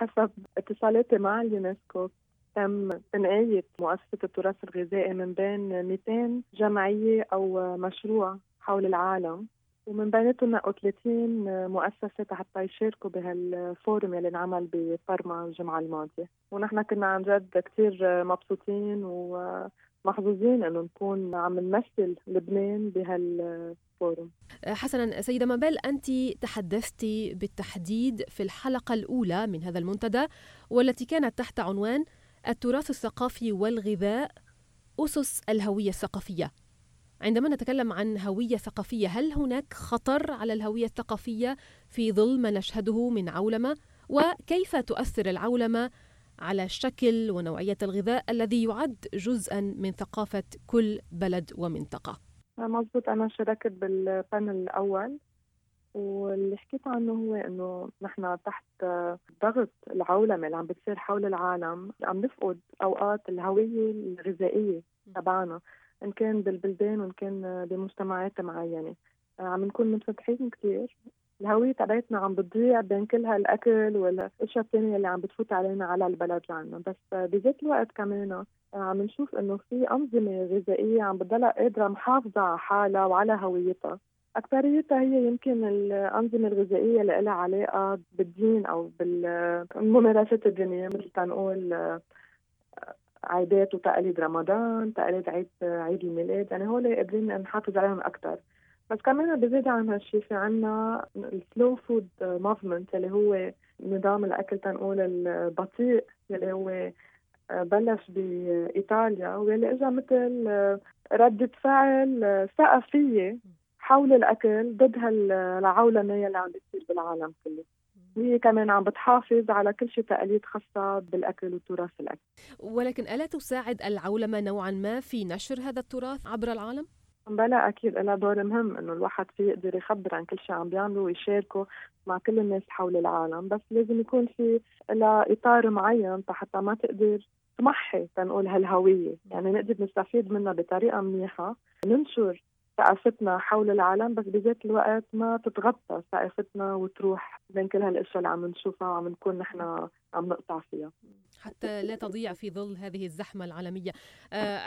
حسب اتصالاتي مع اليونسكو. تم تنقاية مؤسسة التراث الغذائي من بين 200 جمعية أو مشروع حول العالم ومن بيناتهم نقوا 30 مؤسسة حتى يشاركوا بهال forum يلي انعمل ببرما الجمعة الماضية. ونحن كنا عن جد كثير مبسوطين ومحظوظين إنه نكون عم نمثل لبنان بهال forum. حسنا سيدة مابيل أنت تحدثت بالتحديد في الحلقة الأولى من هذا المنتدى والتي كانت تحت عنوان التراث الثقافي والغذاء أسس الهوية الثقافية. عندما نتكلم عن هوية ثقافية هل هناك خطر على الهوية الثقافية في ظل ما نشهده من عولمة؟ وكيف تؤثر العولمة على شكل ونوعية الغذاء الذي يعد جزءا من ثقافة كل بلد ومنطقة. مضبوط أنا شاركت بالبانل الأول واللي حكيت عنه هو إنه نحن تحت ضغط العولمة اللي عم بتصير حول العالم عم نفقد أوقات الهوية الغذائية تبعنا إن كان بالبلدان وإن كان بمجتمعات معينة. عم نكون منفتحين كثير الهوية تبعتنا عم بتضيع بين كل هالأكل والأشياء الثانية اللي عم بتفوت علينا على البلد لعنا. بس بذات الوقت كمان عم نشوف إنه في أنظمة غذائية عم بتضلها قادرة محافظة على حالها وعلى هويتها. أكثريتها هي يمكن الأنظمة الغذائية اللي لها علاقة بالدين أو بالممارسات الدينية مثل تنقول عادات وتقاليد رمضان تقاليد عيد عيد الميلاد. يعني هول قادرين نحافظ عليهم أكثر بس كمان بزيد عن هالشيء في عنا ال slow food movement اللي هو نظام الأكل تنقول البطيء اللي هو بلش بإيطاليا واللي إجا مثل ردة فعل ثقافية حول الأكل ضد هالعولمه اللي عم بتصير بالعالم كله. وهي كمان عم بتحافظ على كل شيء تقاليد خاصة بالأكل وتراث الأكل. ولكن ألا تساعد العولمة نوعا ما في نشر هذا التراث عبر العالم؟ بلا أكيد لها دور مهم إنه الواحد في يقدر يخبر عن كل شيء عم بيعمله ويشاركه مع كل الناس حول العالم. بس لازم يكون في لها إطار معين حتى ما تقدر تمحي تنقول هالهوية. يعني نقدر نستفيد منها بطريقة منيحة ننشر ثقافتنا حول العالم بس بذات الوقت ما تتغطى ثقافتنا وتروح بين كل هالأشياء اللي عم نشوفها وعم نكون نحن عم نقطع فيها. حتى لا تضيع في ظل هذه الزحمة العالمية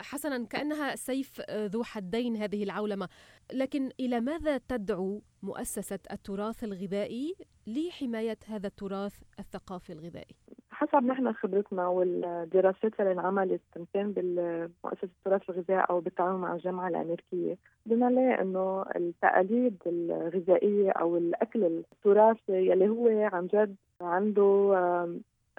حسنا كأنها سيف ذو حدين هذه العولمة لكن إلى ماذا تدعو مؤسسة التراث الغذائي لحماية هذا التراث الثقافي الغذائي؟ حسب نحن خبرتنا والدراسات اللي انعملت ان كان بمؤسسه التراث الغذائي أو بالتعاون مع الجامعة الأمريكية بدنا نلاقي إنه التقاليد الغذائية أو الأكل التراثي يلي هو عن جد عنده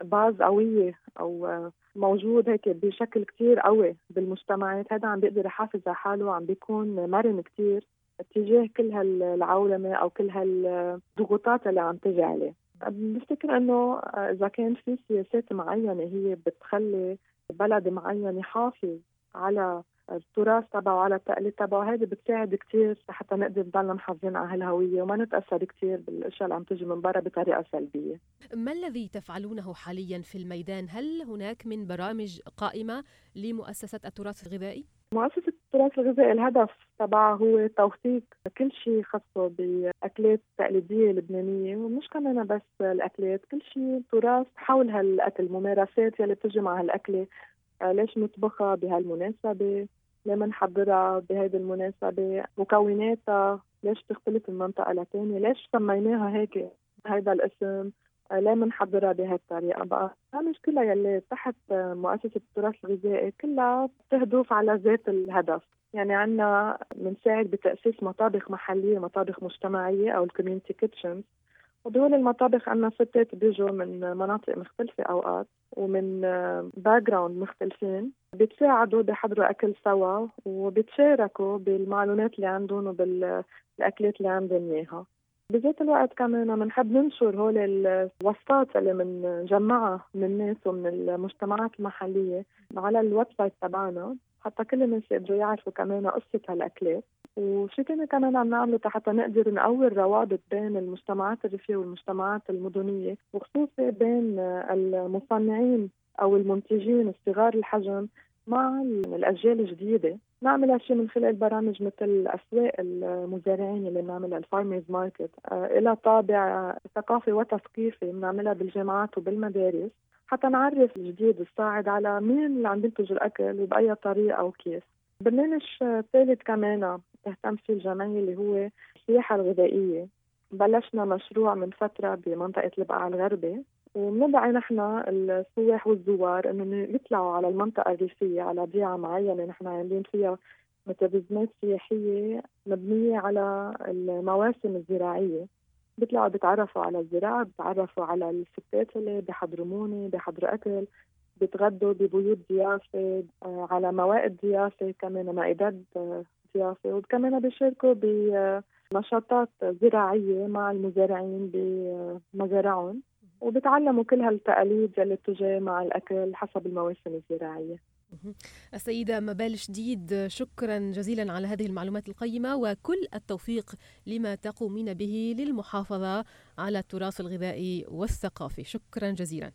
باز قوية أو موجود هيك بشكل كتير قوي بالمجتمعات. هذا عم بيقدر يحافظ على حاله وعم بيكون مرن كتير اتجاه كل هالعولمة أو كل هالضغوطات اللي عم تجي عليه. بفتكر إنه إذا كان في سياسات معينة هي بتخلي بلد معين يحافظ على التراث تبعه وعلى التقاليد تبعه هذه بتساعد كثير حتى نقدر نضلنا محافظين على هالهويه وما نتأثر كثير بالأشياء اللي عم تجي من برا بطريقة سلبية. ما الذي تفعلونه حاليا في الميدان؟ هل هناك من برامج قائمة لمؤسسة التراث الغذائي؟ مؤسسة التراث الغذائي الهدف تبعها هو توثيق كل شيء خاصه بأكلات تقليدية لبنانية ومش كمان بس الأكلات كل شيء تراث حول هالأكل ممارسات يلي بتجي مع هالأكلة ليش نطبخها بهالمناسبة؟ ليه بنحضرها بهيدي المناسبة؟ مكوناتها ليش تختلف من منطقة لتانية؟ ليش سميناها هيك هيدا الاسم؟ آه، ليه بنحضرها بهالطريقة بقى؟ مش كلها يلي تحت مؤسسة التراث الغذائي كلها بتهدف على ذات الهدف. يعني عنا بنساعد بتأسيس مطابخ محلية مطابخ مجتمعية أو ال community kitchens ودول المطابخ عنا ستات بيجوا من مناطق مختلفة أوقات ومن background مختلفين. بيتساعدوا بيحضروا أكل سوا وبيتشاركوا بالمعلومات اللي عندهم وبالأكلات اللي عندهم إياها. بذات الوقت كمان بنحب ننشر هول الوصفات اللي بنجمعها من الناس ومن المجتمعات المحلية على ال website تبعنا. حتى كل الناس يقدروا يعرفوا كمان قصة هالأكلات. وشي تاني كمان عم نعمله حتى نقدر نقوي الروابط بين المجتمعات الريفية والمجتمعات المدنية وخصوصي بين المصنعين أو المنتجين الصغار الحجم مع الأجيال الجديدة. نعمل هالشيء من خلال برامج مثل أسواق المزارعين اللي بنعملها ال farmers market لها طابع ثقافي وتثقيفي بنعملها بالجامعات وبالمدارس حتى نعرف الجديد الصاعد على مين اللي عم ينتج الأكل وبأي طريقة وكيف برنامج ثالث كمان تهتم فيه الجمعيه اللي هو السياحة الغذائية. بلشنا مشروع من فترة بمنطقة البقاع الغربي وبندعي نحن السياح والزوار إنه يطلعوا على المنطقة الريفية على بيعه معينة نحن عاملين فيها متبزمات سياحية مبنية على المواسم الزراعية. بيطلعوا بيتعرفوا على الزراعة بيتعرفوا على الستات اللي بيحضروا مونه بيحضروا أكل بيتغدوا ببيوت ضيافة آه، على موائد ضيافة كمان مائدات ضيافه وكمان بيشاركوا بنشاطات زراعية مع المزارعين بمزارعهم وبتعلموا كل هالتقاليد يلي بتجي مع الأكل حسب المواسم الزراعية. السيدة مبال شديد شكرا جزيلا على هذه المعلومات القيمة وكل التوفيق لما تقومين به للمحافظة على التراث الغذائي والثقافي. شكرا جزيلا.